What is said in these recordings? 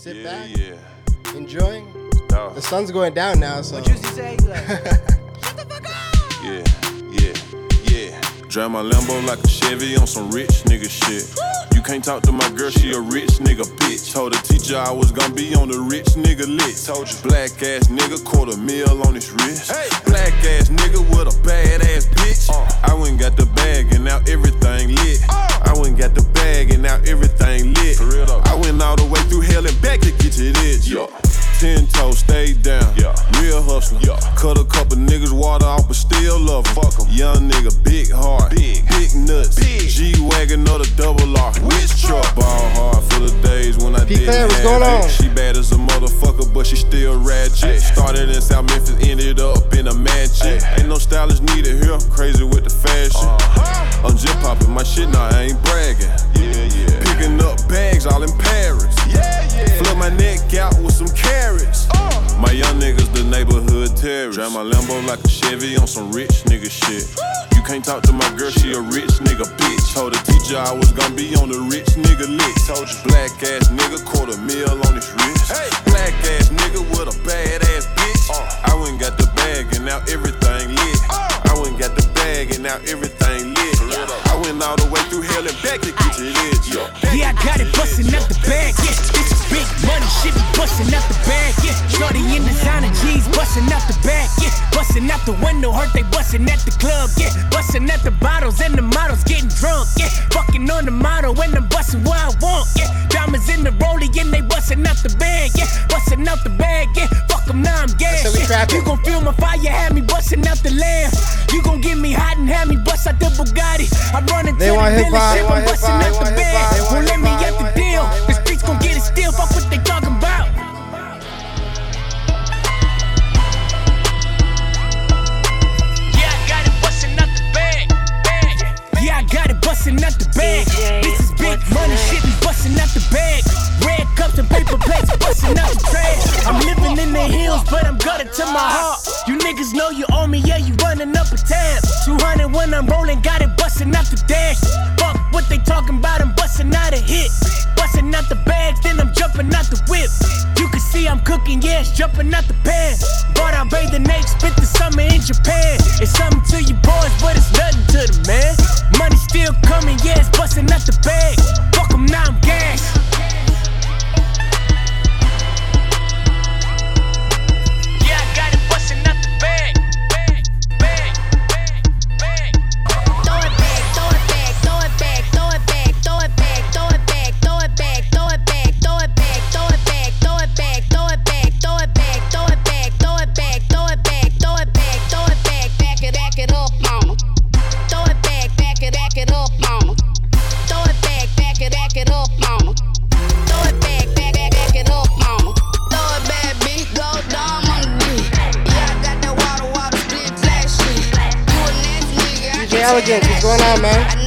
sit yeah, back, yeah. enjoying. Dog. The sun's going down now, so. What Juicy say? He like, Yeah, yeah, yeah. Drive my Lambo like a Chevy on some rich nigga shit. You can't talk to my girl, she a rich nigga bitch. Told the teacher I was gonna be on the rich nigga list. Told you black ass nigga, quarter mil on his wrist. Hey. Black ass nigga with a bad ass bitch. Uh. I went and got the bag and now everything lit. Uh. I went and got the bag and now everything lit. I went all the way through hell and back to get to this. Yeah. Ten toes, stay down. Yeah. Real hustler. Yeah. Cut a couple niggas water off, but still love 'em. Fuck 'em. Young nigga, big heart. Big. Big nuts. Big. G Wagon or the double R. Which truck? Ball hard for the days when I P-Fam, didn't what's have going it. on? She bad as a motherfucker, but she still ratchet. Started in South Memphis, ended up in a mansion. Ain't no stylist needed here. Crazy with the fashion. Uh-huh. I'm just popping my shit now, I ain't bragging. Yeah, yeah. Picking up bags all in Paris. Yeah, yeah. Flip my neck out with some carrots. Uh. My young niggas, the neighborhood terrorists. Drive my Lambo like a Chevy on some rich nigga shit. You can't talk to my girl, she a rich nigga bitch. Told the teacher I was gonna be on the rich nigga list. Told you black ass nigga, quarter mil on his wrist. Black ass nigga with a bad ass bitch. Uh. I went and got the bag and now everything lit. Uh. I went and got the bag and now everything lit. I went all the way through hell and back to get to this. Yeah, I got it bustin' out the bag. Yeah, this is big money, shit be bustin' out the bag. Yeah, shorty in designer jeans bustin' out the bag. Yeah, bustin' out the window, hurt they bustin' at the club. Yeah, bustin' at the bottles and the models getting drunk. Yeah, fucking on the model when I'm bustin' where I want. Yeah, diamonds in the rollie and they bustin' out the bag. Yeah, bustin' out the bag. Yeah, fuck 'em now I'm gas. So we Yeah, trapping. you gon' feel my fire, have me bustin' out the lamb. You gon' get me hot and have me bust out the Bugatti. I'm running They to want the hip-hop, dealership, they I'm want bustin' hip-hop, out the want bag. hip-hop, they want Won't let me hip-hop, get the deal. want The streets gon' get it still. Fuck what they talking about. Yeah, I got it bustin' out the bag. bag. Yeah, I got it bustin' out the bag. This is big money, shit be bustin' out the bag. Red cups and paper plates bustin' out the trash. I'm living in the hills, but I'm gutted to my heart. You niggas know you owe me, yeah, you running up a tab. 200 when I'm rolling, got it bustin' out the dash. Fuck what they talking about, I'm bustin' out a hit. Bustin' out the bags, then I'm jumping out the whip. You can see I'm cooking, yeah, it's jumping out the pan. But I bathe the neck, spent the summer in Japan. It's something to you boys, but it's nothing to the man. Money still coming, yeah, it's busting out the bag. Fuck 'em, now I'm gas. What's going on, man?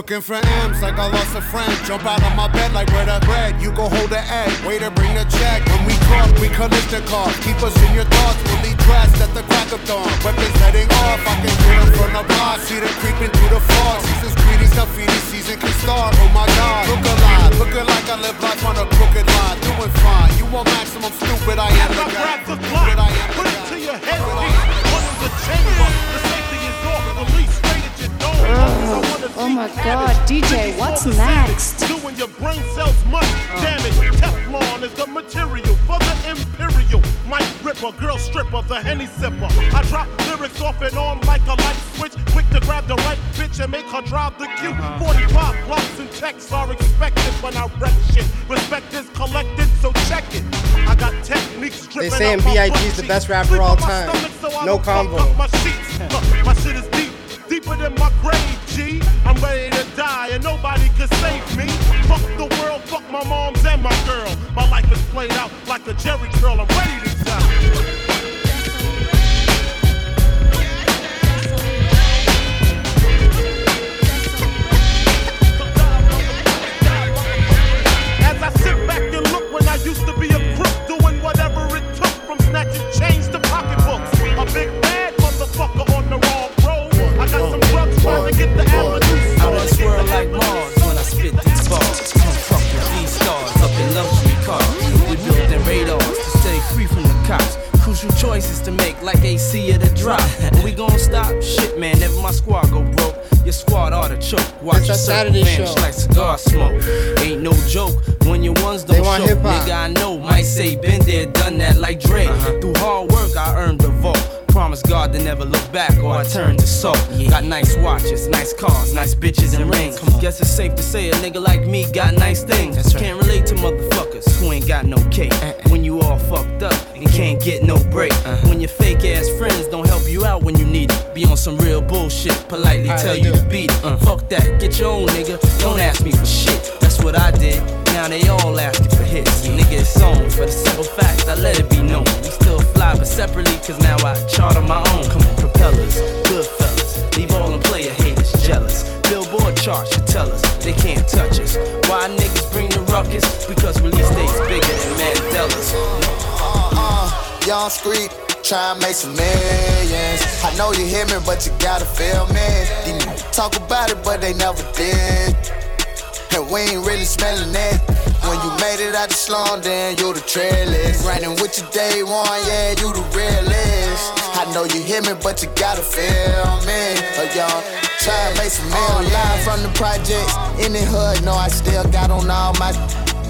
Looking for M's like I lost a friend. Jump out of my bed like where the bread. You go hold the egg. Waiter, bring the check. When we talk, we collision car. Keep us in your thoughts. Fully dressed at the crack of dawn. Weapons heading off. I can hear them from the block. See them creeping through the fog. Season's greetings, graffiti season can start. Oh my god. Look alive. Looking like I live life on a crooked line. Doing fine. You want maximum stupid. I am the guy. grab the Stupid, Glock, I am the put it to your head one in the chamber. The safety is off, release straight at your dome. I wanna oh my God. DJ, what's next? Doing your brain cells much damage. Teflon is the material for the imperial. Mike Ripper, girl stripper, the Henny sipper. I drop lyrics off and on like a light switch. Quick to grab the the right bitch and make her drive the Q. 45 blocks and checks are expected when I wreck shit. Respect is collected, so check it. I got techniques They stripping saying B.I.G. is the best rapper Sleep all time. stomach so I No don't deeper than my grave, G. I'm ready to die and nobody can save me. Fuck the world, fuck my moms and my girl. My life is played out like a Jerry curl. I'm ready to die. Used to be a crook, doing whatever it took from snatching chains to pocketbooks. A big bad motherfucker got some nice bitches try and make some millions. I know you hear me, but you gotta feel me. Niggas talk about it, but they never did. And we ain't really smelling it. When you made it out the slum, then you the trailers. Grinding with your day one, yeah, you the realest. I know you hear me, but you gotta feel me. Oh, A young, try and make some millions. Live from the projects, in the hood, no, I still got on all my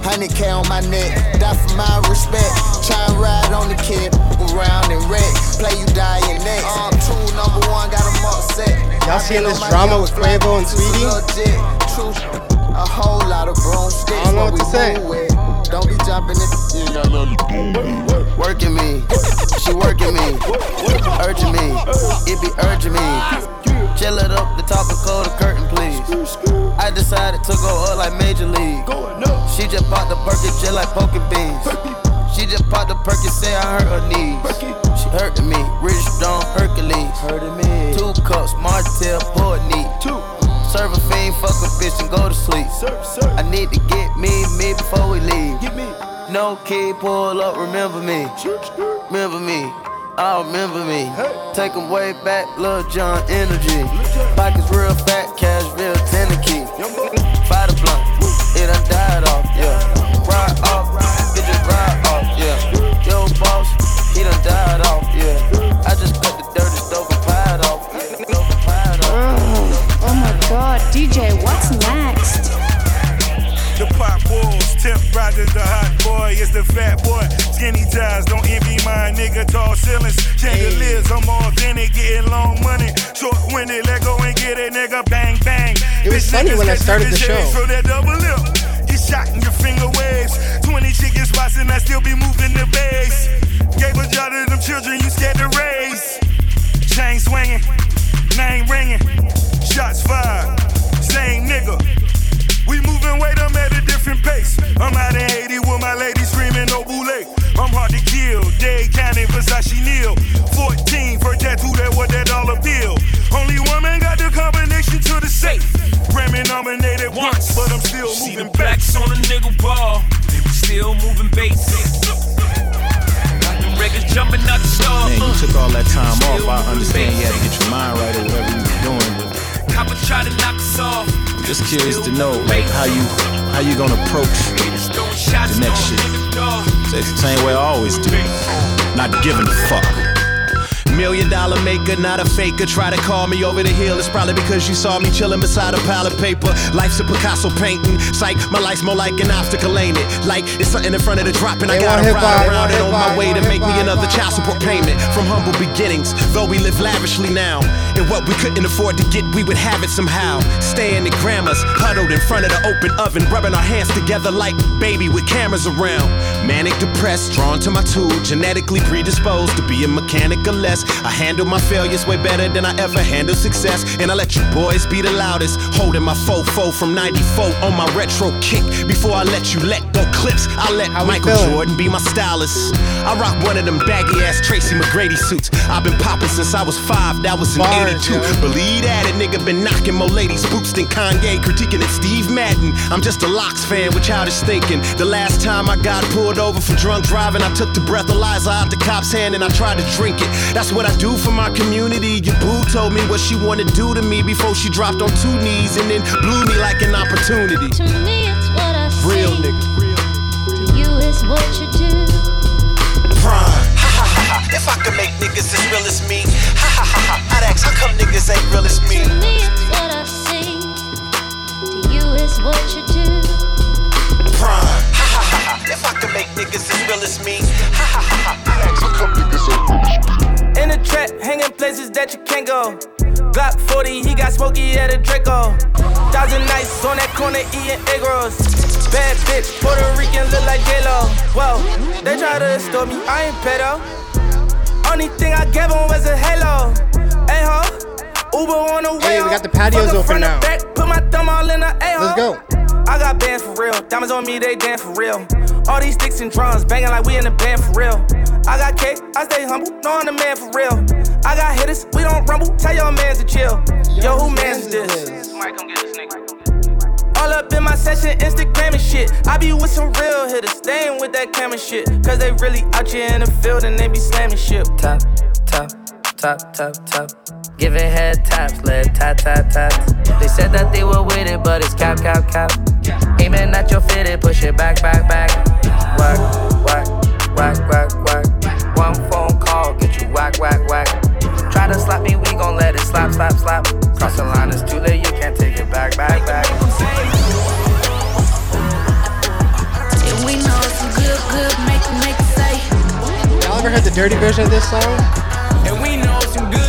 100K on my neck, die for my respect. Try and ride on the kid, around and wreck. Play you die your next. Um, two, number one, got 'em upset. Y'all seeing this drama with Quavo and Tweety? True, a whole lot of broomsticks. I don't know what to say. with. Don't be jumping it. You ain't got nothing to do. Working me, she working me, urging me, it be urging me. Chill it up, the top and close the curtain, please. I decided to go up like Major League. She just bought the Perkins just like poking beans. She just popped the Perkins, say I hurt her knees. She hurting me, rich strong Hercules. Hurting me. Two cups, Martell, neat. Two. Serve a fiend, fuck a bitch and go to sleep. I need to get me, me before we leave. Give me. No kid, pull up, remember me. Remember me. I remember me. take Take 'em way back, Lil Jon energy. Pockets real fat, cash real key. Fire the Tip Rogers, the hot boy, is the fat boy. Skinny ties, don't envy my nigga, tall ceilings. Chandeliers, I'm authentic, getting long money. Short winded, let go and get it, nigga, bang, bang. It was Bitch funny when I started the show. From that double lip. Get shot in your finger waves. 20 chicken spots and I still be moving the base. Gave a job to them children you scared to raise. Chain swinging, name ringing, shots fired. Same nigga. We moving weight, I'm at a different pace. I'm out in Haiti with my lady screaming no boule. I'm hard to kill, Dade County, Versace Neal. 14, first tattoo that what that dollar bill. Only woman got the combination to the safe. Grammy nominated once, but I'm still See moving backs on a nigga ball, they was still moving basic. Got the records jumping out the store. Man, you took all that time off. Still I moving understand you had to get your mind right or whatever you were doing. Copper try to knock us off. Just curious to know, like, how you how you gonna approach The next shit. dog. It's the same way I always do. Not giving a fuck. Million dollar maker, not a faker. Try to call me over the hill. It's probably because you saw me chilling beside a pile of paper. Life's a Picasso painting. Psych, my life's more like an obstacle, ain't it? Like it's something in front of the drop, and I gotta ride hip-hop, around it on my way to make me another child support payment from humble beginnings. Though we live lavishly now, and what we couldn't afford to get, we would have it somehow. Staying in grandma's, huddled in front of the open oven, rubbing our hands together like baby with cameras around. Manic depressed, drawn to my tool, genetically predisposed to be a mechanic or less. I handle my failures way better than I ever handle success, and I let you boys be the loudest, holding my fofo from 94 on my retro kick. Before I let you let go clips, I let How Michael? Jordan be my stylist. I rock one of them baggy ass Tracy McGrady suits. I've been popping since I was five, that was in Bars, 82. yo. Believe that, a nigga been knocking more ladies' boots than Kanye, critiquing it Steve Madden. I'm just a locks fan with childish thinking. The last time I got pulled over for drunk driving, I took the breathalyzer out the cop's hand and I tried to drink it. That's what I do for my community. Your boo told me what she wanted to do to me before she dropped on two knees and then blew me like an opportunity. To me, it's what I see. Real nigga. To you, it's what you do. Prime. Ha ha ha ha. If I could make niggas as real as me. Ha ha ha ha. I'd ask how come niggas ain't real as me. To me, it's what I see. To you, it's what you do. Prime. Ha ha ha ha. If I could make niggas as real as me. Ha ha ha ha. I'd ask how come niggas ain't real as me. In the trap, hanging places that you can't go. Glock 40, he got smoky at a Draco. Thousand nights on that corner eating egg rolls. Bad bitch, Puerto Rican look like J-Lo. Whoa, they try to extort me, I ain't pedo. Only thing I gave him was a halo. Hey ho, Uber on the way. Hey, we got the patios open now. Back, put my thumb all in the A-hole. Let's go. I got bands for real. Diamonds on me, they dance for real. All these sticks and drums banging like we in the band for real. I got cake, I stay humble, know I'm the man for real. I got hitters, we don't rumble. Tell your mans to chill. Yo, who mans this? Somebody come get this nigga. All up in my session, Instagram and shit. I be with some real hitters, they ain't with that camera shit. Cause they really out here in the field and they be slamming shit. top, top, top, top, top. Giving head taps, led tap, tap, tap. They said that they were with it, but it's cap, cap, cap. Aiming at your fitted, push it back, back, back. Whack, whack, whack, whack, whack. One phone call, get you whack, whack, whack. Try to slap me, we gon' let it slap, slap, slap. Cross the line, it's too late, you can't take it back, back, back. And we know some good, good, make make say. Y'all ever heard the dirty version of this song? And we know some good,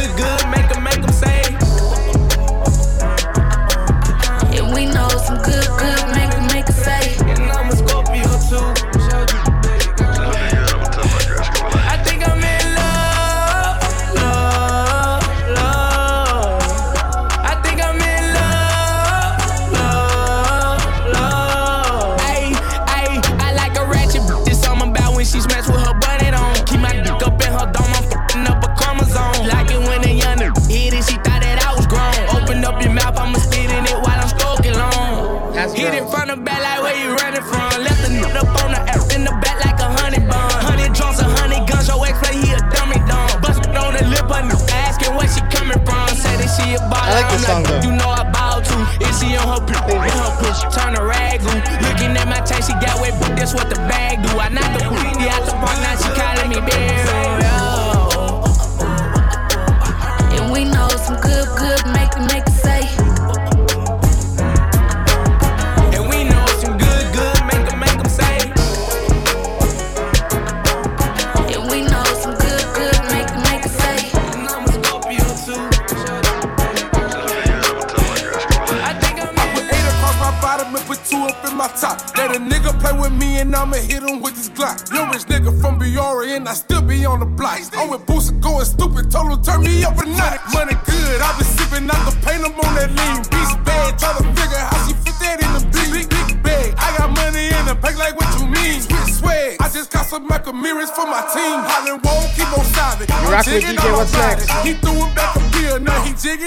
I like this song, though. You know I bow to. Is she on her pl- her push? Turn a rag. Looking at my chain, she got wet, but that's what the bag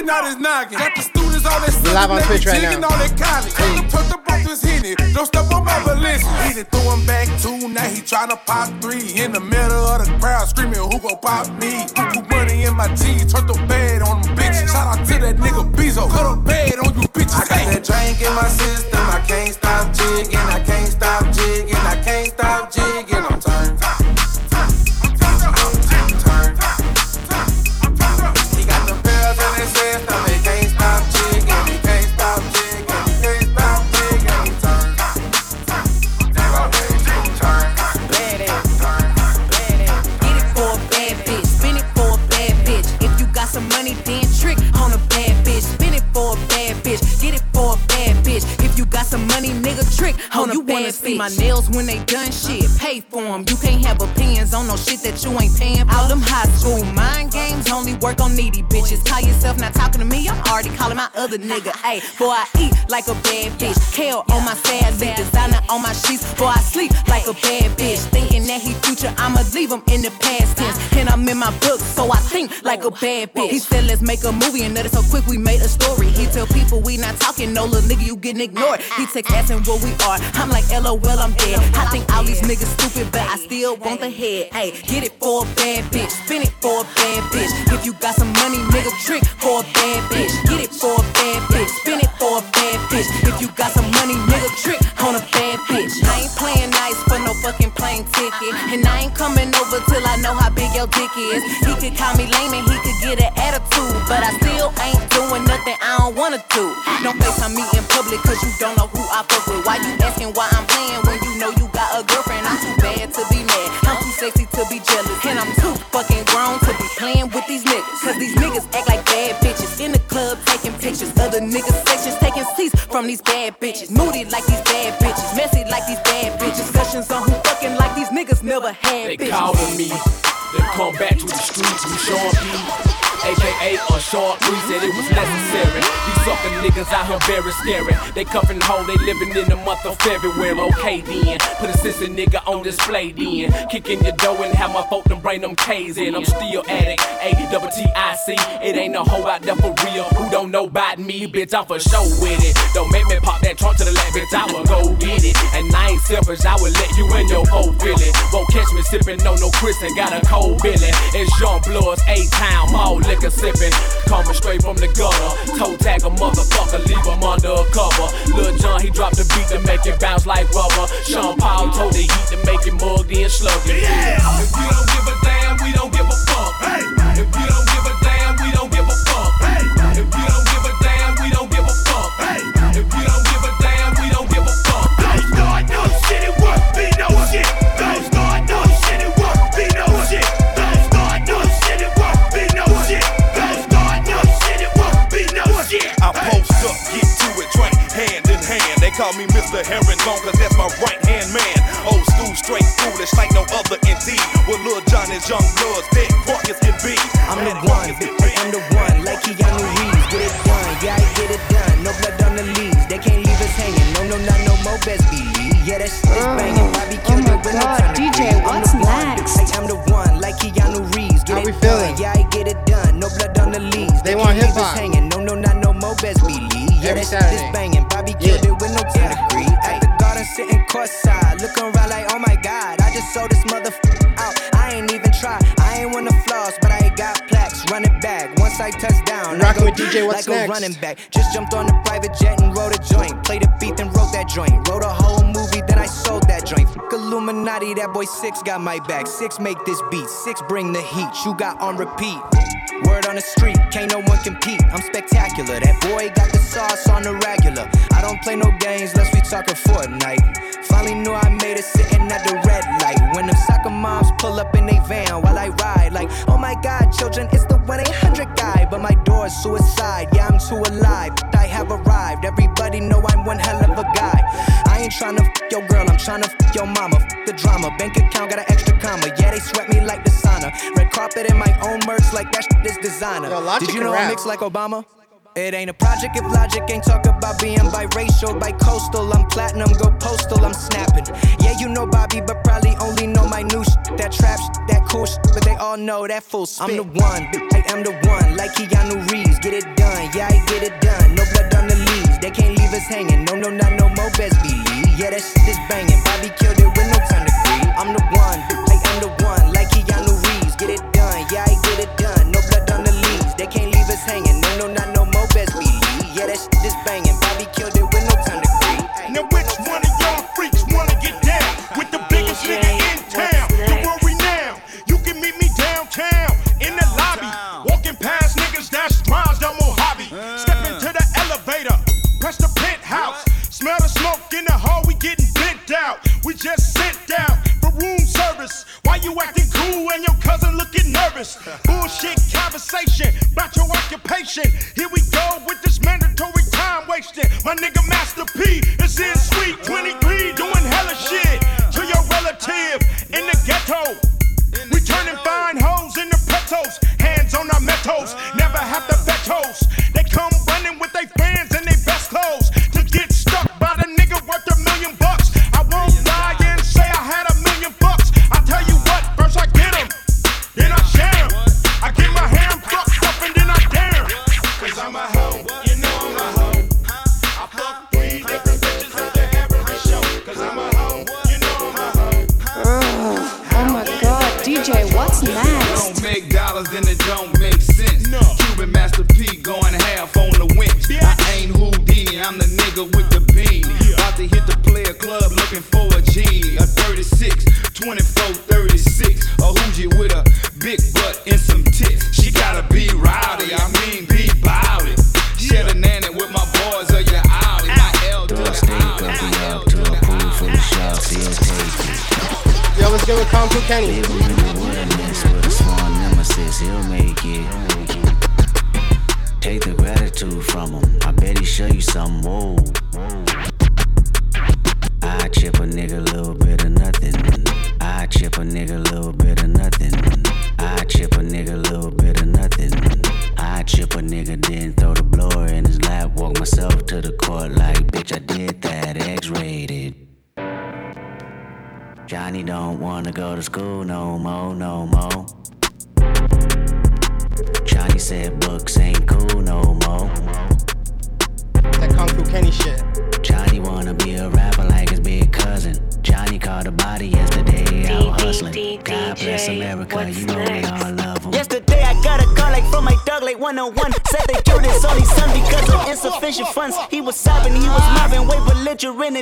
jigging out his noggin. Got the students all that We live on Twitch right now. all that college. Hey. The broke this Henny. Don't step on my balance. He done threw him back two. Now he tryna pop three. In the middle of the crowd screaming, who gon' pop me? Who put money in my jeans? Turn the bed on them bitches. Shout out to that nigga Bezo. Put a work on needy bitches. Already calling my other nigga. Ayy, boy, I eat like a bad bitch. Kale on my bitch, designer on my sheets. Boy, I sleep like a bad bitch. Thinking that he future, I'ma leave him in the past tense. And I'm in my book, so I think like a bad bitch. He said, let's make a movie, and that is so quick we made a story. He tell people we not talking, no little nigga, you getting ignored. He text asking what we are. I'm like, LOL, I'm dead. I think all these niggas stupid, but I still want the head. Hey, get it for a bad bitch, spin it for a bad bitch. If you got some money, nigga, trick for a bad bitch. Get it for a bad bitch, spin it for a bad bitch. If you got some money, nigga, trick on a bad bitch. I ain't playing nice for no fucking plane ticket, and I ain't coming over till I know how big your dick is. He could call me lame and he could get an attitude, but I still ain't doing nothing I don't wanna do. Don't FaceTime me in public cause you don't know who I fuck with. Why you asking why I'm playing when you know you got a girlfriend? I'm too bad to be mad. Sexy to be jealous. And I'm too fucking grown to be playing with these niggas. Cause these niggas act like bad bitches. In the club taking pictures. Other niggas sections taking seats from these bad bitches. Moody like these bad bitches. Messy like these bad bitches. Discussions on who fucking like these niggas never had They bitches. calling me, they come back to the streets, we Sean P. AKA on short, we said it was necessary. These suckin' niggas out here very scary. They cuffin' home, they livin' in the month of February. Okay then, put a sister nigga on display then. Kicking your door and have my folk them bring them K's in. I'm still addict, A double T I C. It ain't no hoe out there for real. Who don't know about me, bitch? I'm for show with it. Don't make me pop that trunk to the left, bitch. I will go get it. And I ain't selfish, I will let you in your old feeling. Won't catch me sippin' on no Chris and got a cold billy. It's Jean Blood's A Town, mall liquor sipping. Coming straight from the gutter. Toe tag a motherfucker, leave him under a cover. Lil Jon, he dropped the beat to make it bounce like rubber. Sean Paul told the heat to make it mugged and sluggy. Yeah. Boy Six got my back. Six make this beat. Six bring the heat. You got on repeat. Word on the street, can't no one compete. I'm spectacular. That boy got the sauce on the regular. I don't play no games unless we talking Fortnite. Finally knew I made it sitting at the red light. When them soccer moms pull up in they van while I ride, like, oh my god, children, it's the 1 800 guy. But my door's suicide, yeah, I'm too alive. I have arrived, everybody know I'm one hell of a guy. Ain't tryna f your girl, I'm tryna f your mama. F the drama, bank account got an extra comma. Yeah, they sweat me like the sauna. Red carpet in my own merch, like that shit is designer. Yo, Did you know I mix like Obama? It ain't a project if logic ain't talk about being biracial, bi-coastal. I'm platinum, go postal, I'm snapping. Yeah, you know Bobby, but probably only know my new shit. That trap shit, that cool shit, but they all know that full spit. I'm the one, I am the one, like Keanu Reeves. Get it done, yeah, I get it done. Can't leave us hanging. No, no, not no more best believe. Yeah, that shit is banging. And some tits. She gotta be rowdy, I mean be bowdy. Shed a nanny with my boys or you out. My L to the Steak up, we up to a pool full of sharks, he'll take it. Yo, let's go with Kung Fu Kenny.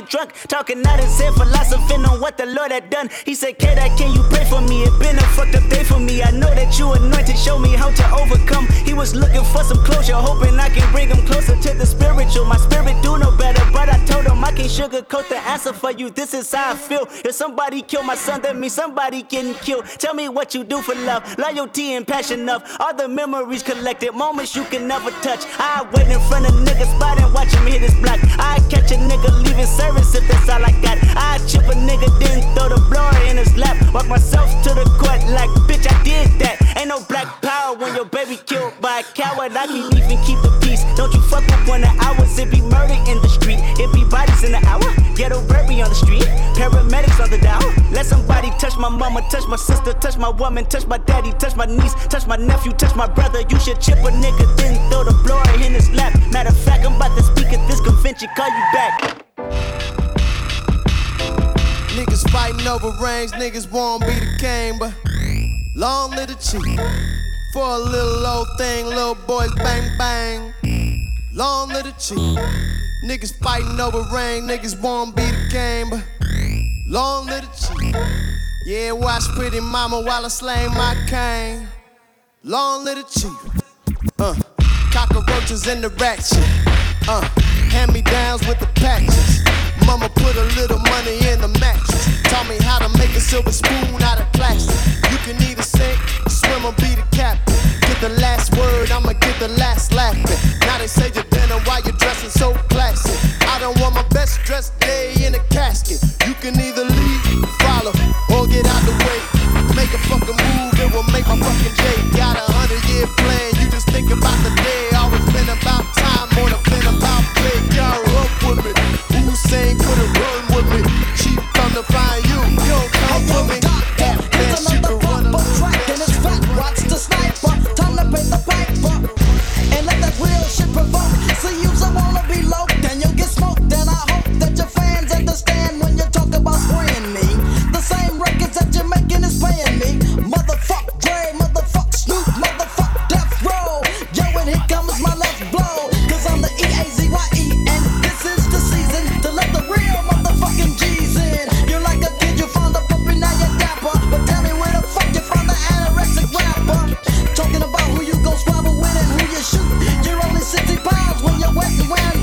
Drunk Talking out his head, philosophing on what the Lord had done. He said, Kid, can you pray for me? It been a fucked up day for me. I know that you anointed, show me how to overcome. He was looking for some closure, hoping sugarcoat the answer for you. This is how I feel. If somebody kill my son, that means somebody getting killed. Tell me what you do for love, loyalty and passion of All the memories collected, moments you can never touch. I wait in front of niggas spot and watch him hit his block. I catch a nigga leaving service if that's all I got. I chip a nigga, then throw the blower in his lap. Walk myself to the court like, bitch, I did that. Ain't no black power when your baby killed by a coward. I can't even keep the peace. Don't you fuck up one of ours It be murder in the street. It be bodies in the hour Ghetto baby on the street Paramedics on the down Let somebody touch my mama, touch my sister, touch my woman, touch my daddy, touch my niece, touch my nephew, touch my brother. You should chip a nigga, then throw the blower in his lap. Matter of fact, I'm about to speak at this convention, call you back. Niggas fighting over rings, niggas won't be the game, but long live the chief. For a little old thing, little boys bang bang. Long live the chief. Niggas fighting over rain, niggas won't be the game, but long live the chief. Yeah, watch pretty mama while I slay my cane. Long live the chief. Uh, cockroaches in the ratchet. Uh, hand me downs with the patches. Mama put a little money in the mattress. Taught me how to make a silver spoon out of plastic. You can either sink, swim, or be the captain. Get the last word, I'ma get the last laughing. Now they say you're dinner while you're dressing so best dressed day in a casket. You can either leave, follow, or get out the way. Make a fucking move, it will make my fucking day. Got a hundred year plan, you just think about the day. shoot. You're only 60 pounds when you're wet and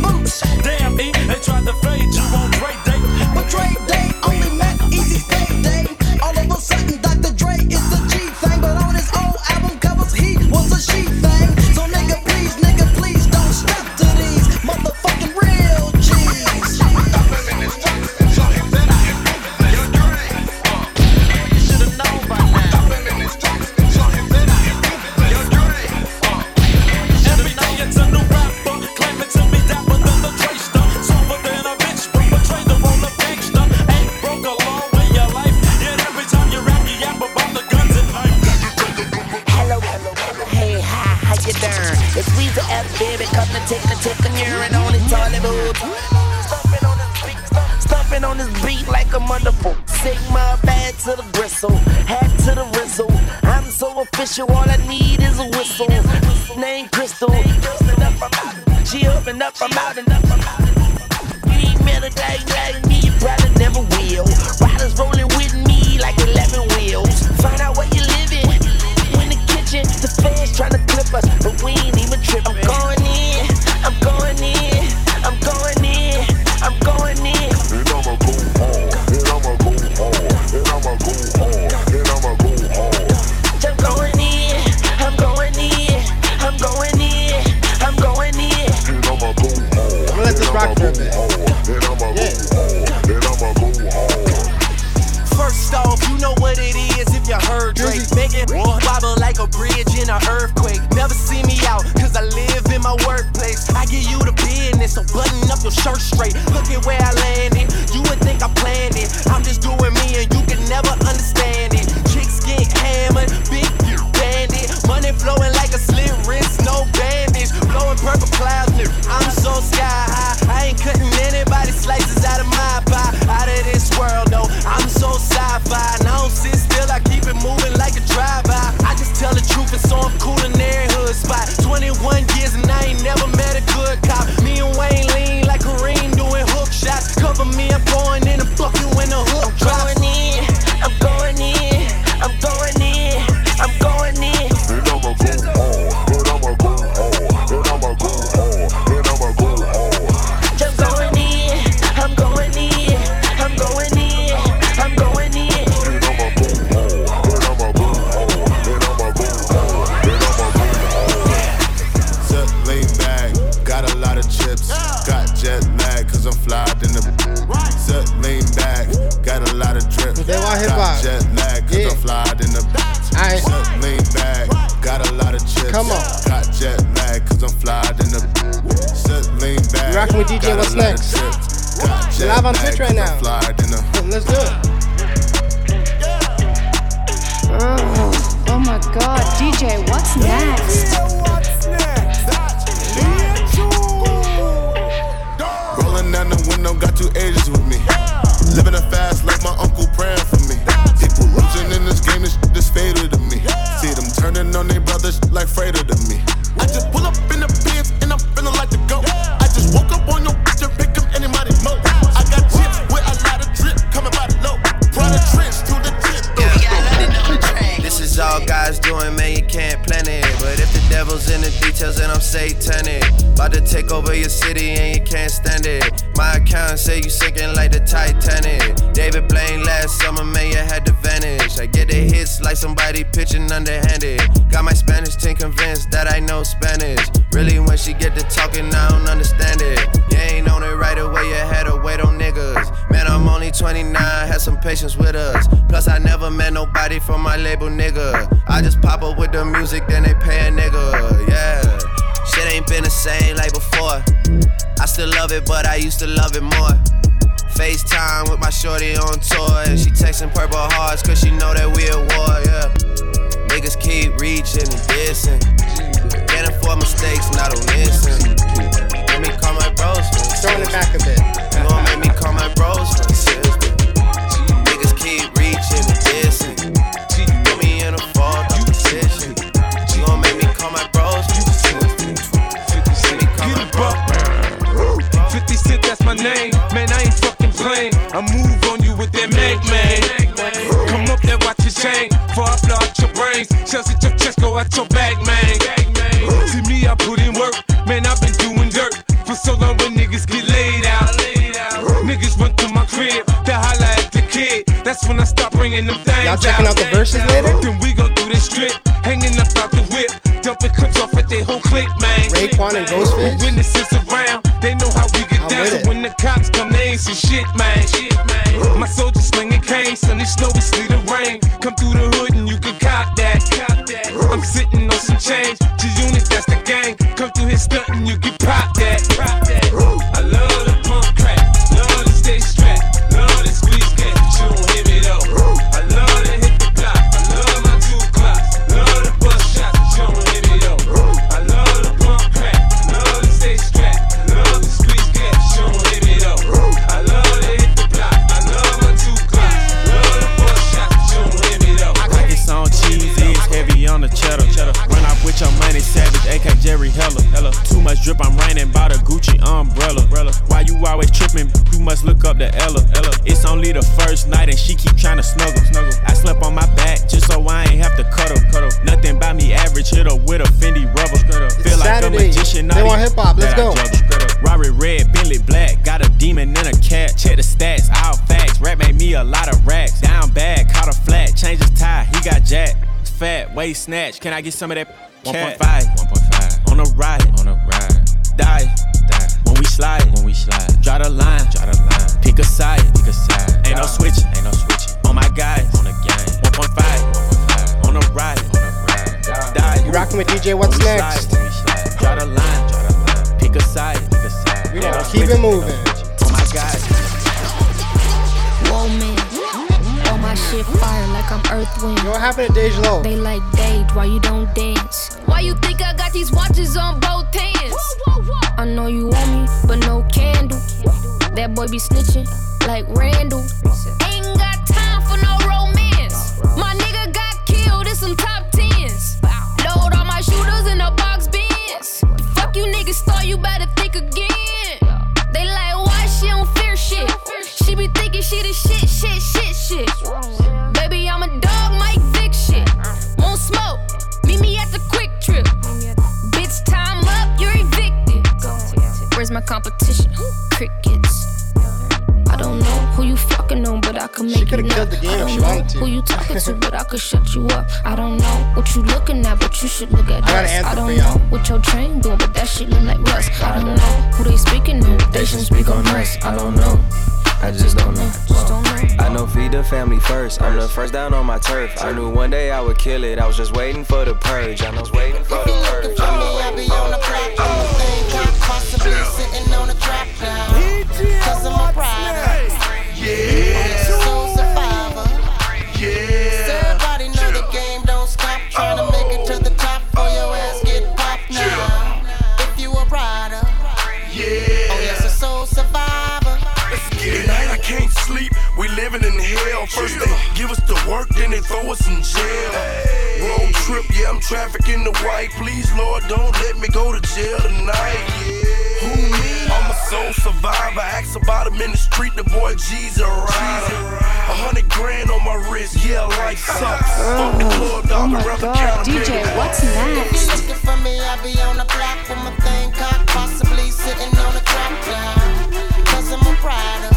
over your city and you can't stand it. My account say you sinking like the Titanic. David Blaine last summer, man, you had to vanish. I get the hits like somebody pitching underhanded. Got my Spanish team convinced that I know Spanish. Really, when she get to talking, I don't understand it. You ain't on it right away, you had to wait on niggas. Man, I'm only 29, had some patience with us. Plus, I never met nobody from my label, nigga. I just pop up with the music, then they pay a nigga, yeah. Shit ain't been the same like before. I still love it, but I used to love it more. FaceTime with my shorty on tour. And she texting purple hearts, cause she know that we at war, yeah. Niggas keep reaching and dissing. Getting for mistakes, not on listen. Let me call my bros. Throw it back a bit. You gon' make me call my bros. Niggas keep reaching and dissing. my name. Man, I ain't fucking playing. I move on you with that make man. Come up there, watch your chain. For I blow out your brains. Shells at your chest, go out your back, man. See me, I put in work. Man, I've been doing dirt for so long when niggas get laid out. Niggas run to my crib, they holla at the kid. That's when I start bringing them things Y'all checking out, out the verses later? Then we go through this strip, hanging up out the whip, dumping clips off at their whole clique, man. Raekwon and Ghostface. When this is around, they know how we get I'm down some shit, man. My soldiers slinging cane, sunny snow, we see the rain. Come through the hood and you can cop that. I'm sitting on some change. G-Unit, that's the gang. Come through his stunt and you can Can I get some of that? 1.5, 1.5 on a ride, on a ride. Die, die. When we slide, when we slide. Draw the line, draw the line. Pick a side, pick a side. Ain't no switching, ain't no switching. On my guys, on the game. 1.5, 1.5 on a ride, on a ride. Die. You rocking with DJ What's When we Next? Slide, when we slide. Draw the line, draw the line. Pick a side, pick a side. We Ain't gonna keep it moving. ain't no switching. On my guys. Whoa, man. All my shit fire like I'm Earth Wind. You know what happened to Dej Low? They like Dage, why you don't dance? I can make you could've killed the game I if don't she know wanted to. who you talking to, but I could shut you up. I don't know what you looking at, but you should look at I got us. answer I don't y'all. know what your train doing, but that shit look like rust. I don't know who they speaking on, but they should speak on us. I don't know. I just don't know. Just don't. I know feed the family first. I'm the first down on my turf. I knew one day I would kill it. I was just waiting for the purge. I was waiting for the purge. For me, I be on the block. I'm a thing, cop, possibly sitting on a trap now. Cause I'm a rider. Yeah. Work, then they throw us in jail. Road trip, yeah, I'm trafficking the white. Please, Lord, don't let me go to jail tonight. Who me? I'm a soul survivor. Ask about him in the street, the boy G's a rider. A hundred grand on my wrist, yeah, life sucks. Oh Fuck the club, dog, Oh my around the god, counter, DJ, baby. what's If next? you looking for me, I be on the block with my thing cocked, possibly sitting on a trap cloud. Cause I'm a rider.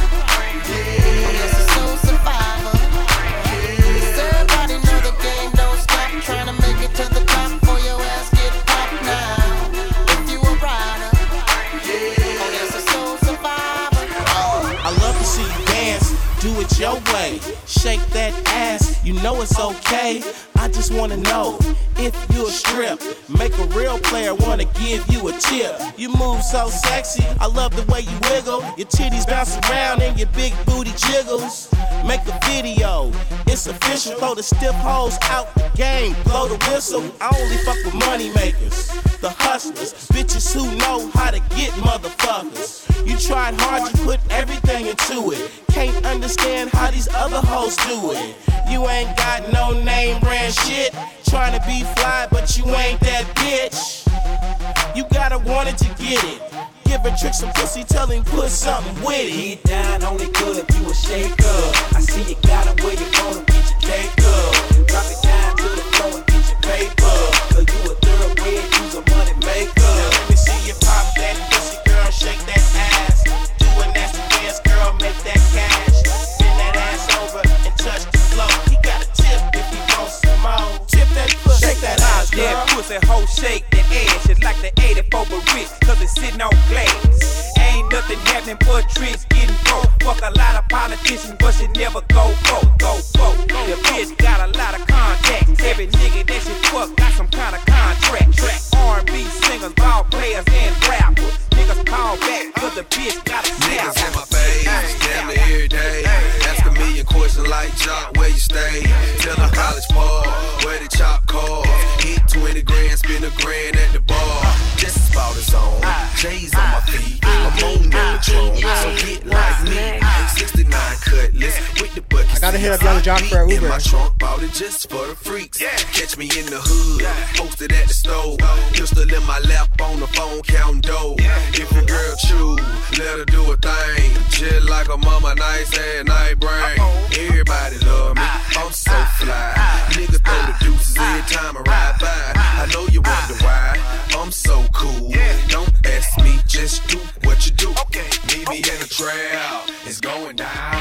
Your way. Shake that ass, you know it's okay. I just wanna know if you a strip. Make a real player wanna give you a tip. You move so sexy, I love the way you wiggle. Your titties bounce around and your big booty jiggles. Make a video, it's official. Throw the stiff hoes out the game, blow the whistle. I only fuck with money makers, the hustlers, bitches who know how to get motherfuckers. You tried hard, you put everything into it. Can't understand how these other hoes do it. You ain't got no name brand shit. Trying to be fly, but you ain't that bitch. You gotta want it to get it. Give a trick some pussy, tell him put something with it. Get down, only good if you a shaker. I see you got it where you wanna get your cake up. Drop it down to the floor and get your paper. Cause you a thoroughbred, you's a money maker. Now let me see you pop that pussy, girl, shake that ass. Do a nasty dance, girl, make that that ass, girl. That pussy hoe shake that ass. It's like the 84 Barris, cause it's sitting on glass. Ain't nothing happening but tricks getting broke. Fuck a lot of politicians, but she never go vote, go vote. The bitch got a lot of contacts. Every nigga that she fuck got some kind of contract. Track R&B singers, ball players, and rappers. Niggas call back cause the bitch got a Niggas in my face, damn every day. Asking me a question like Joc, where you stay? Tell them college ball, where the chop call. Hit 20 grand, spend a grand at the bar. Just about his own. J's on my feet. I'm on ah. Nematron. So ah. get like me. Ah. 69 cutlass with the buckets. I gotta hit up Young Joc for an In Uber. my trunk, bought it just for the freaks. Catch me in the hood, posted at the stove. Pistol in my lap on the phone, counting dough. If your girl chew, let her do a thing. Just like a mama, nice ass night brain. Everybody love me, I'm so fly. Nigga throw the deuces every time I ride by. I know you wonder why, I'm so cool. Don't ask me, just do what you do. Meet me in the trail, it's going down.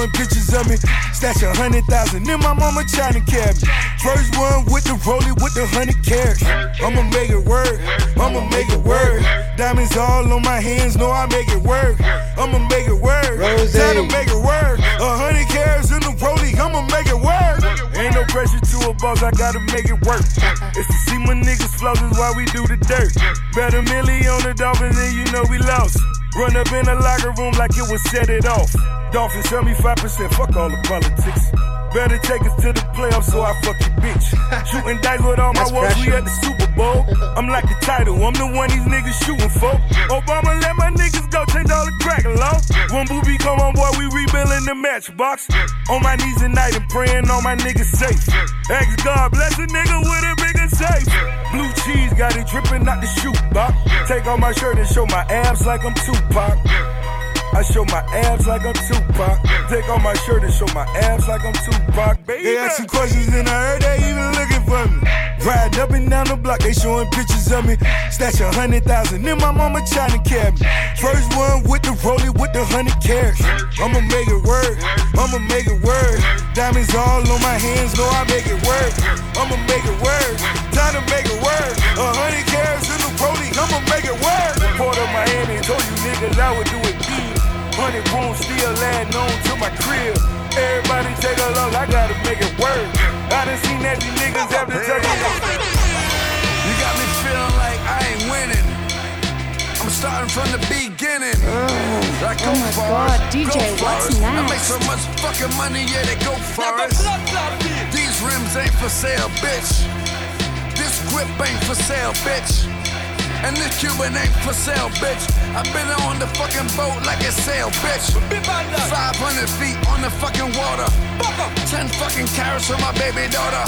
Showing pictures of me. Stash a hundred thousand in my mama China cabinet. First one with the rollie with the hundred carats. I'ma make it work. I'ma make it work. Diamonds all on my hands, know I make it work. I'ma make it work. Time to make it work. A hundred carats in the rollie, I'ma make it work. Ain't no pressure to a boss, I gotta make it work. It's to see my niggas floss is why we do the dirt. Better Millie on the Dolphins and you know we lost. Run up in the locker room like it was set it off. Dolphins 75%, fuck all the politics. Better take us to the playoffs so I fuck your bitch. Shooting dice with all my woes, we at the Super Bowl. I'm like the title, I'm the one these niggas shooting for. Obama let my niggas go, change all the crack law. When booby come on, boy, we rebuilding the matchbox. On my knees at night and praying all my niggas safe. Ask God, bless a nigga with a bigger safe. Blue cheese got it dripping out the shoe box. Take off my shirt and show my abs like I'm Tupac. I show my abs like I'm Tupac. Take off my shirt and show my abs like I'm Tupac. Baby. They ask you questions and I heard they even looking for me. Riding up and down the block, they showing pictures of me. Stash a hundred thousand in my mama China cabinet. First one with the rollie with the hundred carats. I'ma make it work. I'ma make it work. Diamonds all on my hands, know I make it work. I'ma make it work. Time to make it work. A hundred carats in the rollie, I'ma make it work. Port of Miami told you niggas I would do it. Hundred rooms still adding on to my crib. Everybody take a look, I gotta make it work. I done seen that you niggas have to take a. You got me feeling like I ain't winning. I'm starting from the beginning. Oh. like oh my God, DJ, what's I make so much fucking money, yeah, they go for it. These rims ain't for sale, bitch. This grip ain't for sale, bitch. And this Cuban ain't for sale, bitch. I've been on the fucking boat like a sail, bitch. 500 feet on the fucking water. 10 fucking carats for my baby daughter.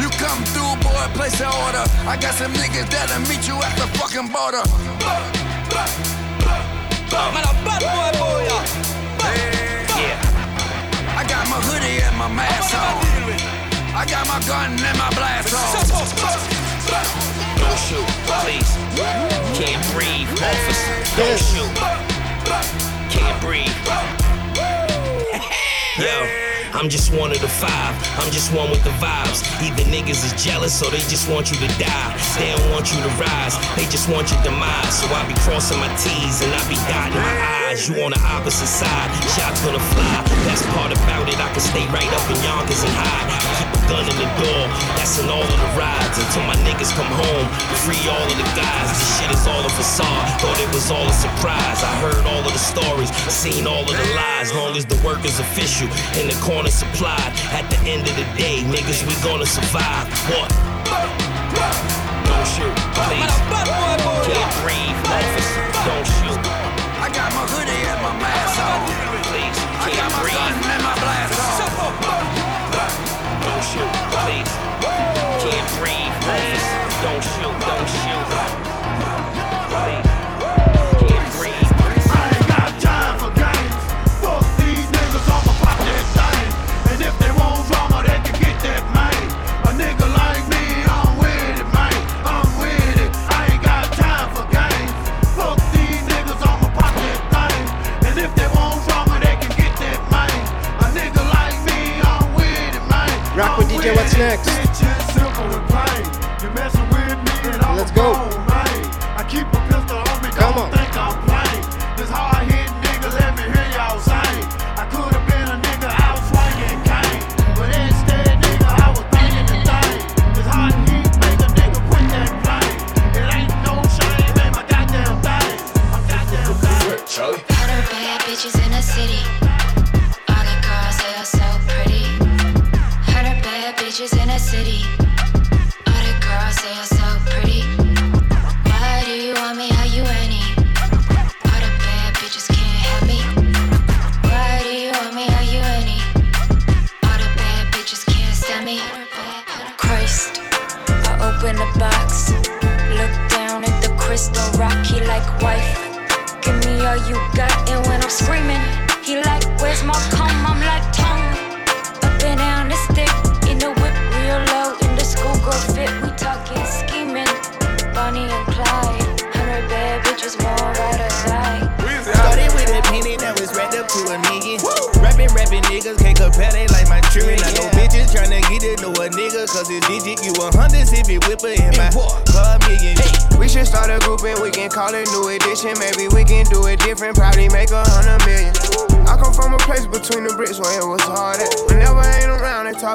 You come through, boy, place an order. I got some niggas that'll meet you at the fucking border. Man, a bad boy, boy. Yeah. I got my hoodie and my mask on. I got my gun and my blast on. Don't shoot, please. Can't breathe, officer. Don't shoot. Can't breathe. Yo, I'm just one of the five. I'm just one with the vibes. Either niggas is jealous or they just want you to die. They don't want you to rise. They just want your demise. So I be crossing my T's and I be dotting my I's. You on the opposite side. Shots gonna fly. That's part about it. I can stay right up in Yonkers and hide. Gun in the door. That's in all of the rides until my niggas come home. Free all of the guys. This shit is all a facade. Thought it was all a surprise. I heard all of the stories, seen all of the lies. Long as the work is official and the corner supplied. At the end of the day, niggas, we gonna survive. What? Don't shoot, please. Can't breathe, officer. Don't shoot. I got my hoodie and my mask on. Please, can't breathe.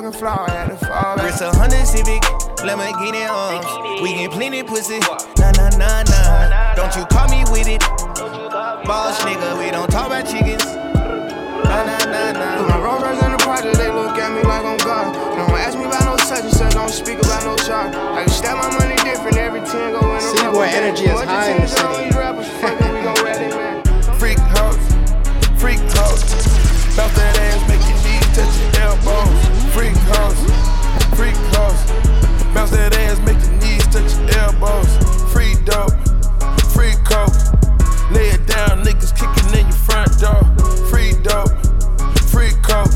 Talking flower, I had to fall back. It's a hundred Civic, Lamborghini uh, arms. We get plenty pussy, nah nah nah nah. Don't you call me with it, boss nigga. We don't talk about chickens, nah nah nah nah. Put my Rolls in the project, they look at me like I'm God. Don't ask me about no such and such, don't speak about no chart. I can stack my money different, every 10 go in a City boy energy is high in the city. these rappers, fuck it, we gon' rap it, man. Freak hoes, freak hoes. Bounce that Freak hoes, freak hoes. Bounce that ass, make your knees touch your elbows. Free dope, free coke. Lay it down, niggas kicking in your front door. Free dope, free coke.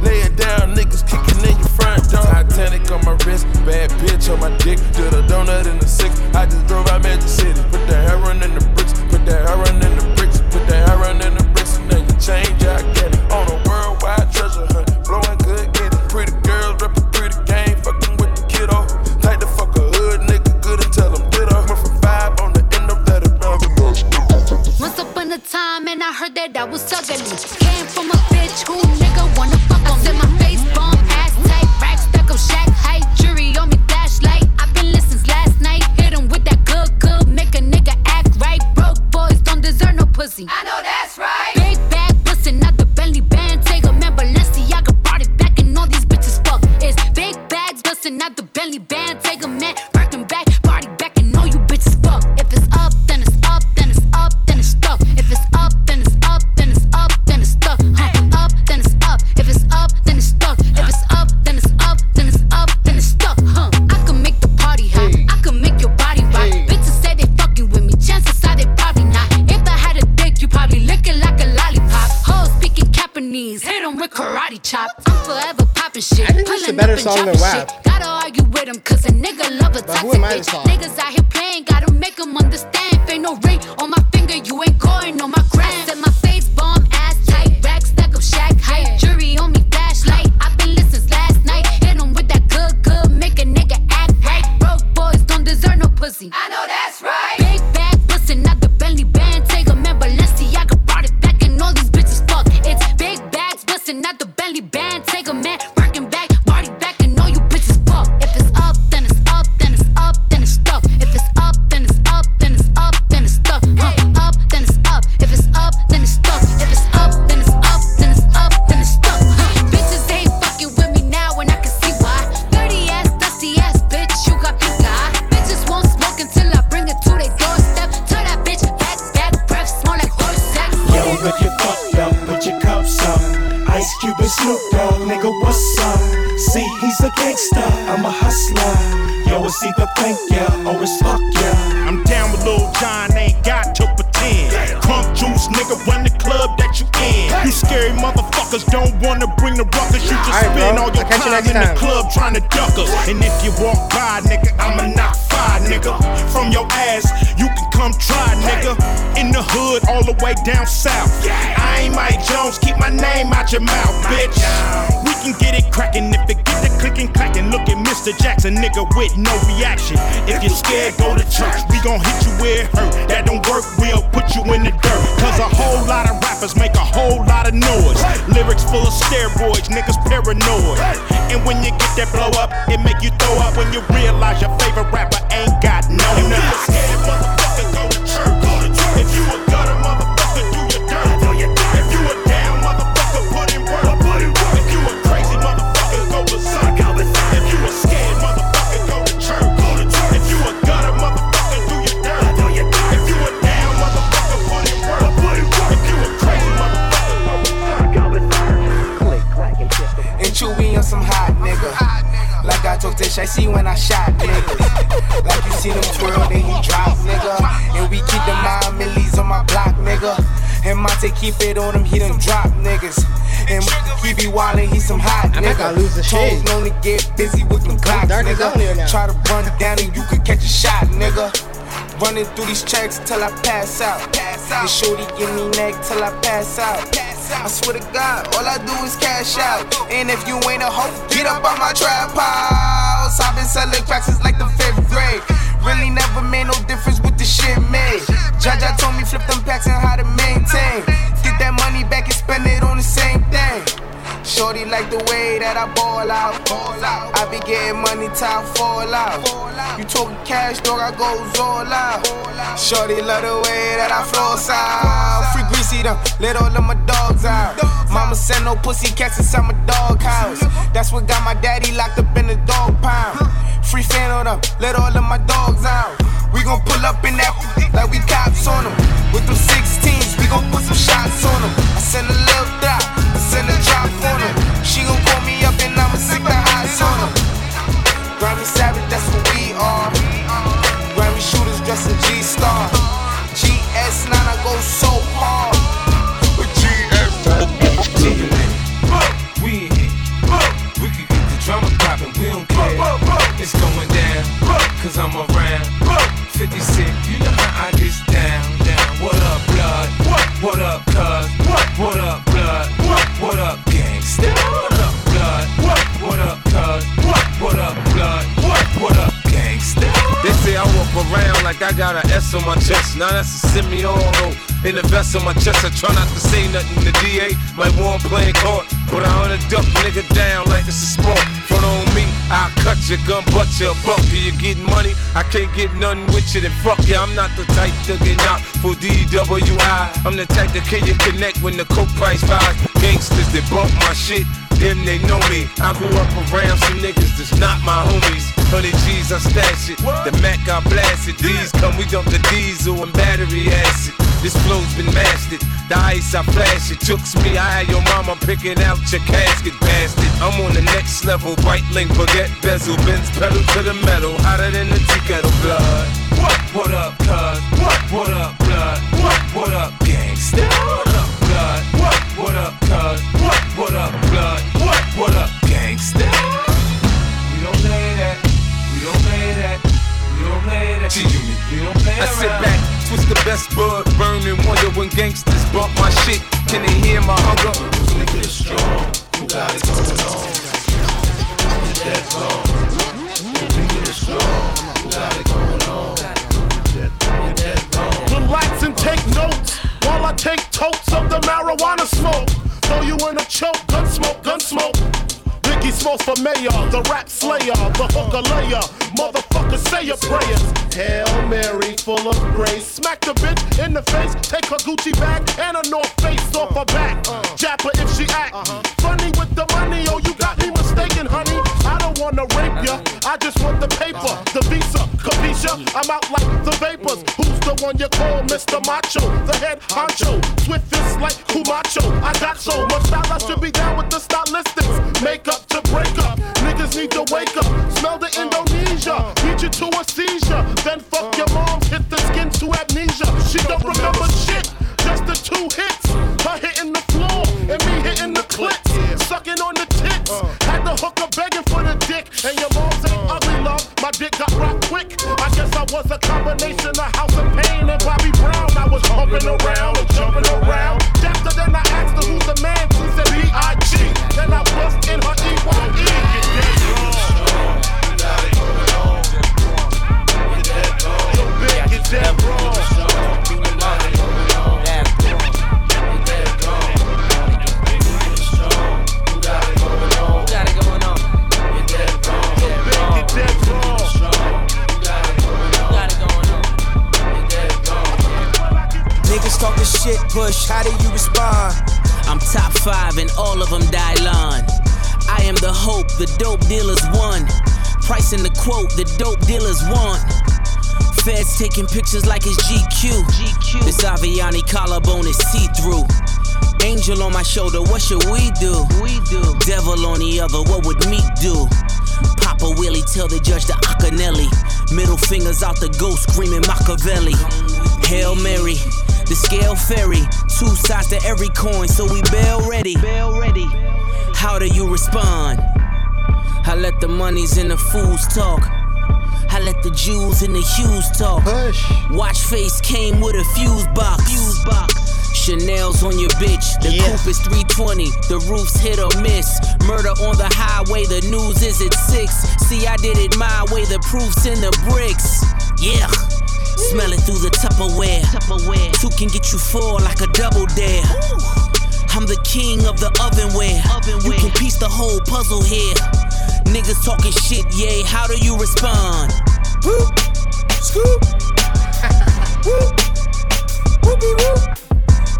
Lay it down, niggas kicking in your front door. Titanic on my wrist, bad bitch on my dick. Did a donut in the six. I just drove out Magic City. Put the heroin in the bricks, put the heroin in the bricks, put the heroin in the bricks, and then you change, forever shit. I think this is a better song than dropping WAP. shit. Gotta argue with him, cause a nigga love a But toxic who to bitch. Niggas out here playing, gotta make 'em understand. Ain't no ring on my finger, you ain't going on my gram. Said my face bomb, ass tight, rack stack up, shack height, jury on me, flashlight. I've been listening last night, hit 'em with that good, good, make a nigga act right. Broke boys don't deserve no pussy. I know that's right. It's either thank ya or oh, it's fuck ya. I'm down with Lil Jon, ain't got to pretend. Crunk juice, nigga, run the club that you in. You scary motherfuckers don't wanna bring the ruckus. You just spend bro. all your I'll catch you time in the time. club trying to duck us. And if you walk by, nigga, I'ma knock five, nigga. From your ass, come try, nigga. In the hood, all the way down south. I ain't Mike Jones, keep my name out your mouth, bitch. We can get it crackin' if it get the clickin' clackin'. Look at Mr. Jackson, nigga, with no reaction. If you're scared, go to church. We gon' hit you where it hurt. That don't work, we'll put you in the dirt. Cause a whole lot of rappers make a whole lot of noise. Lyrics full of steroids, niggas paranoid. And when you get that blow up, it make you throw up when you realize your favorite rapper ain't got no nuts. To. Go Like I told Tish, I see when I shot niggas. Like you see them twirl, then he drop nigga. And we keep the mind millies on my block, nigga. And Monte keep it on him, he done drop niggas. And he be wildin', he some hot I might nigga. gotta lose the shade. Toes known to get busy with them clocks, dark as hell here nigga. Try to run down and you could catch a shot, nigga. Running through these checks till I pass out. Pass out. shorty give me neck till I pass out. I swear to God, all I do is cash out. And if you ain't a hoe, get up on my trap house. I've been selling cracks since like the fifth grade. Really never made no difference with the shit made. Jaja told me flip them packs and how to maintain. Get that money back and spend it on the same thing. Shorty like the way that I ball out. I be getting money I fall out. You talking cash, dog, I goes all out. Shorty love the way that I floss out. Free greasy them, let all of my dogs out. Mama send no pussy cats inside my dog house. That's what got my daddy locked up in the dog pound. Free fan on them, let all of my dogs out. We gon' pull up in that like we cops on them. With them 16s, we gon' put some shots on them. I send a little drop, I send a drop them. She gon' call me up and I'ma stick the highs on them. Grammy Savage, that's what we are. Grammy shooters dressed in G Star. GS9, I go so hard. In the vest on my chest, I try not to say nothing The DA. Like one playing court, but I wanna duck nigga down like it's a sport. Front on me, I'll cut your gun, butt your buck. You getting money? I can't get nothing with you, then fuck you. I'm not the type to get knocked for DWI. I'm the type to kill you connect when the coke price rise. Gangsters that bump my shit. Them they know me. I grew up around some niggas that's not my homies. Hundred G's I stash it. The Mac I blast it. These come we dump the diesel and battery acid. This flow's been mastered. The ice I flash it. Tooks me. I had your mama picking out your casket, bastard. I'm on the next level. White link baguette bezel. Benz pedal to the metal. Hotter than the tea kettle blood. What? What up, cuz? What? What up, blood? What? What up, gangsta? What up, blood? What? What up, cuz? What? What up, blood? What? What up, gangsta? We don't play that. We don't play that. We don't play that. G-Unit. We don't play I that. sit back, twist the best bud, burn and wonder when gangsters bump my shit. Can they hear my hunger? Nigga is strong, you got it going on. You're dead wrong. Nigga is strong, you got it going on. Relax and take notes while I take totes of the marijuana smoke. Throw you in a choke, gun smoke, gun smoke. Biggie smokes for mayor, the rap slayer, the hooker layer. Motherfucker, say your prayers. Mary, full of grace. Smack the bitch in the face, take her Gucci bag and a North Face off her back. Uh-huh. Jap her if she act uh-huh. funny with the money. Oh, you got me mistaken, honey. I don't wanna rape ya, I just want the paper, uh-huh. the visa, capisha. I'm out like the vapors. Who's the one you call Mr. Macho? The head honcho, swift fist like Camacho. I got so much style, I should be down with the stylistics. Make up to break up, niggas need to wake up. Smell the Indonesia, beat you to She don't remember shit, just the two hits. Her hitting the floor and me hitting the clits, sucking on the tits. Had the hooker begging for the dick, and your mom ain't ugly, love. My dick got rocked quick. I guess I was a combination of House of Pain and Bobby Brown. I was humping around. Shit, push, how do you respond? I'm top five and all of them Dylon. I am the hope, the dope dealers won. Pricing the quote, the dope dealers want. Feds taking pictures like it's GQ. GQ. This Aviani collarbone is see through. Angel on my shoulder, what should we do? We do. Devil on the other, what would me do? Papa Willie tell the judge the Acanelli. Middle fingers out the ghost screaming Machiavelli. Hail Mary, The scale ferry, two sides to every coin, so we bail ready. Bail ready. How do you respond? I let the monies and the fools talk. I let the Jews and the Hughes talk. Watch face came with a fuse box. Fuse box. Chanel's on your bitch. The coupe is 320. The roof's hit or miss. Murder on the highway. The news is at six. See, I did it my way. The proof's in the bricks. Yeah. Smell it through the Tupperware. Tupperware. Two can get you four like a double dare. I'm the king of the ovenware. You can piece the whole puzzle here. Niggas talking shit, yay. How do you respond? Whoop, scoop, whoop, whoopie whoop.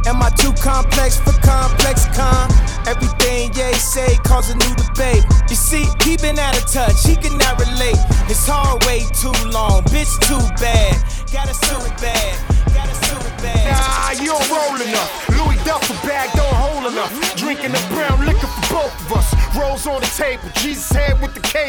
Am I too complex for complex con? Everything Ye say cause a new debate. You see, he been out of touch, he cannot relate. His hard way too long, bitch too bad. Got a suit bad, got a suit bad. Nah, you don't roll enough. Duffel bag don't hold enough. Drinking the brown liquor for both of us. Rolls on the table, Jesus head with the cable.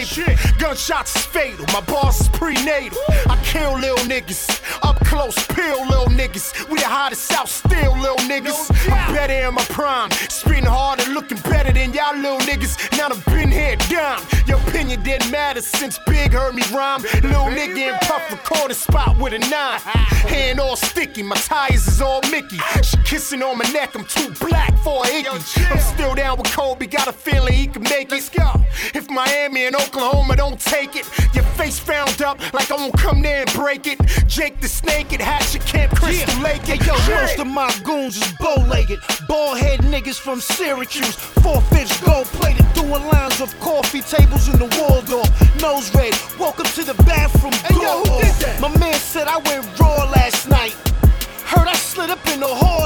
Gunshots is fatal, my boss is prenatal. I kill little niggas, up close, peel little niggas. We the hottest out still, little niggas. I'm better in my prime, spitting harder, and looking better than y'all little niggas. Now I've been here dime. Your opinion didn't matter since Big heard me rhyme. Little nigga in puff recording spot with a nine. Hand all sticky, my tires is all Mickey. She kissing on my neck, I'm too black for a hickey. I'm still down with Kobe, got a feeling he can make it. If Miami and Oklahoma don't take it, your face found up like I won't come there and break it. Jake the Snake at Hatchet Camp Crystal Yeah. Lake. Hey, yo, most of my goons is bow-legged, bald-head niggas from Syracuse, four-fifths gold-plated, doing lines of coffee tables in the Waldorf, nose red. Welcome to the bathroom. Hey, yo, who did that? My man said I went raw last night. Heard I slid up in the hall last night. Still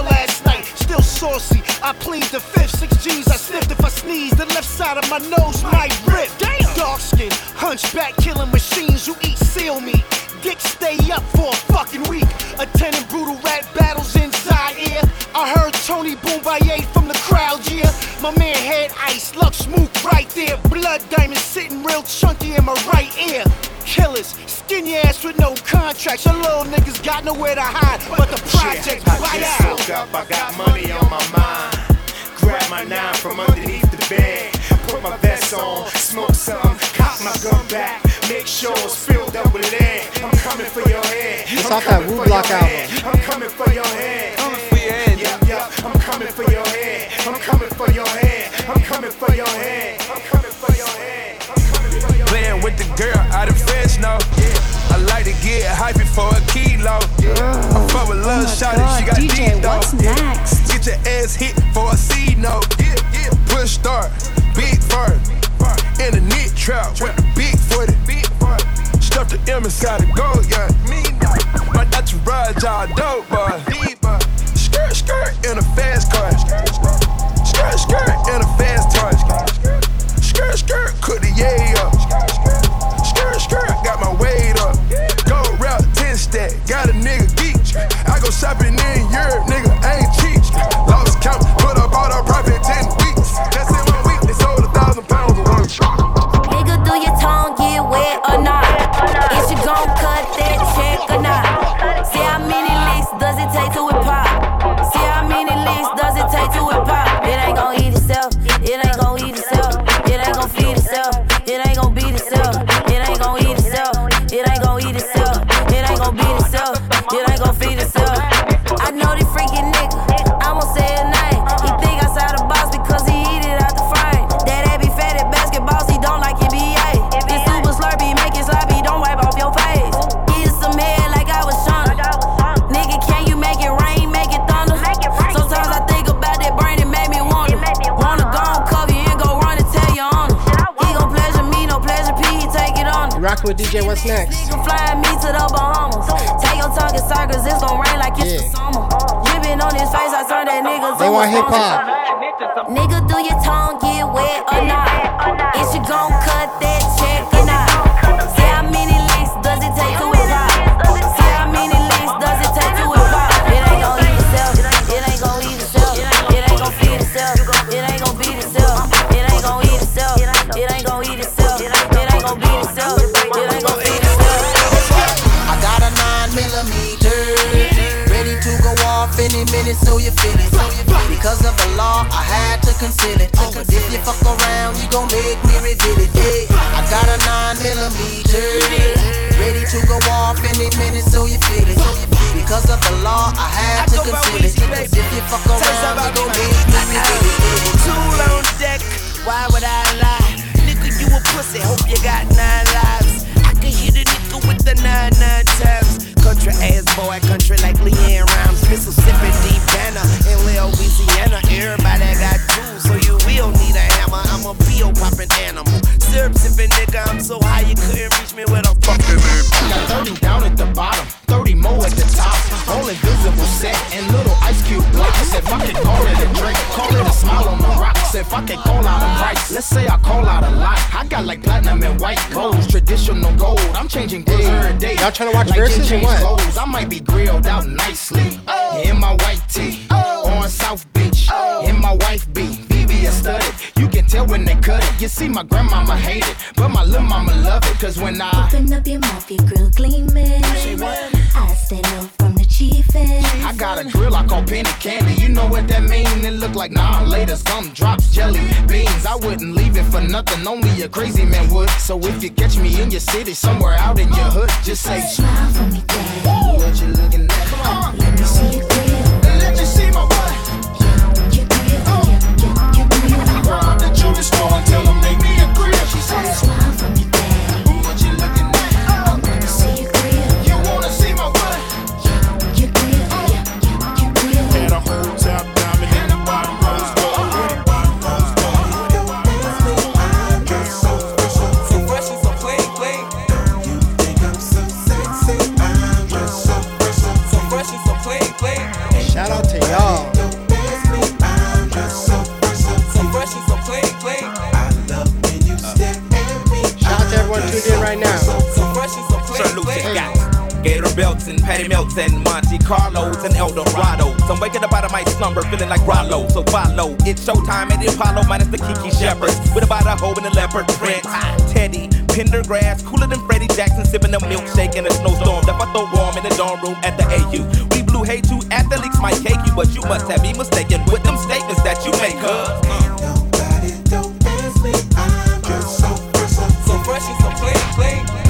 saucy. I plead the fifth, six G's. I sniffed if I sneeze. The left side of my nose might rip. Damn. Dark skin, hunchback killing machines. You eat seal meat. Dick stay up for a fucking week. Attending brutal rap battles in Zaire. I heard Tony Boombaye from the crowd, yeah. My man had ice, luck smooth right there. Blood diamond sitting real chunky in my right ear. Killers, skin your ass with no contracts. Your little niggas got nowhere to hide, but the project I right just out. woke up, I got money on my mind. Grab my nine from underneath the bed. Put my vest on, smoke some, cock my gun back. Make sure it's filled up with lead. I'm coming for your head. It's I'm off that coming Wu for Block album. I'm coming for your head. Coming for your head. Yeah, yeah. I'm coming for your head. I'm coming for your head. I'm coming for your head. I'm coming for your head. Playing with the girl out of Fresno. I like to get hypey for a kilo. I fuck with love shot God, she got DJ, deep though. what's next? Get your ass hit for a C note. Push start, big fur. In a knit trap with the big footy. Stuff the M inside the gold, yeah. My entourage all dope, boy. Skirt, skirt in a fast car. Skirt, skirt I go DJ What's Next? You flying me to the Bahamas. Take your talking circles, it's gon' rain like it's the summer. On his face, I turn that nigga to They want hip hop. I could call out a price, let's say I call out a lot. I got like platinum and white gold, traditional gold. I'm changing grills every day. Y'all trying to watch like verses or what? clothes. I might be grilled out nicely oh. in my white tee oh. on South Beach. Oh. In my wife be VVS studded. You can tell when they cut it. You see, my grandmama hate it, but my little mama love it. Cause when I Open up your mouth, your grill gleaming. I stand up from chiefin'. I got a grill I call penny candy. You know what that mean? It look like nah later. Some Gumdrops, jelly beans. I wouldn't leave it for nothing. Only a crazy man would. So if you catch me in your city, somewhere out in your hood, just say Smile for me, daddy. What you looking at? Come on. Let me see your grill. Let you see my what? Your grill, your, your, your grill. Rob the jewelry store and tell them make me a Gator belts and Patty Melts and Monte Carlos and Eldorado. So I'm waking up out of my slumber feeling like Rollo. So follow. It's showtime at the Apollo minus the Kiki Shepard. With about a hoe and a leopard print. Teddy, Pendergrass, cooler than Freddie Jackson, sipping a milkshake in a snowstorm. Left I throw warm in the dorm room at the AU. We blew hay to athletes might cake you, but you must have me mistaken with them statements that you make, cuz. So fresh and so clean, clean.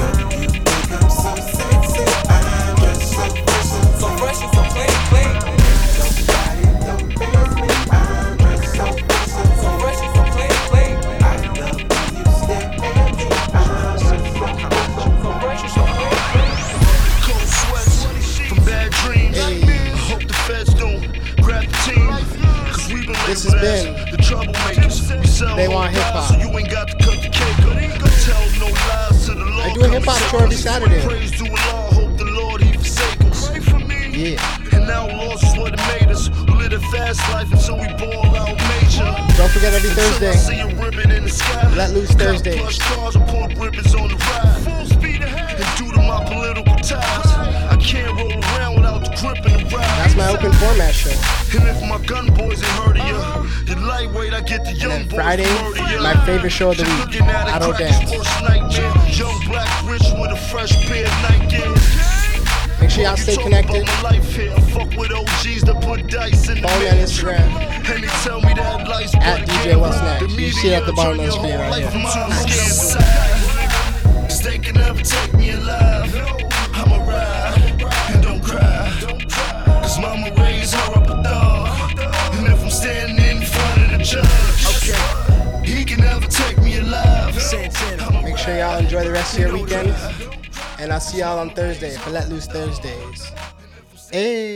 Friday, to murder ya. my favorite show of the week, Looking at it, Auto Dance. is worst nightmare. Young black rich with a fresh pair of Nikes. Make sure y'all stay connected. My life here, fuck with OGs that put dice in the Follow me on. Instagram And they tell me that life's at DJ What's Next. You see it at the bottom of the screen right here. Enjoy the rest of your weekend. And I'll see y'all on Thursday for Let Loose Thursdays. Hey.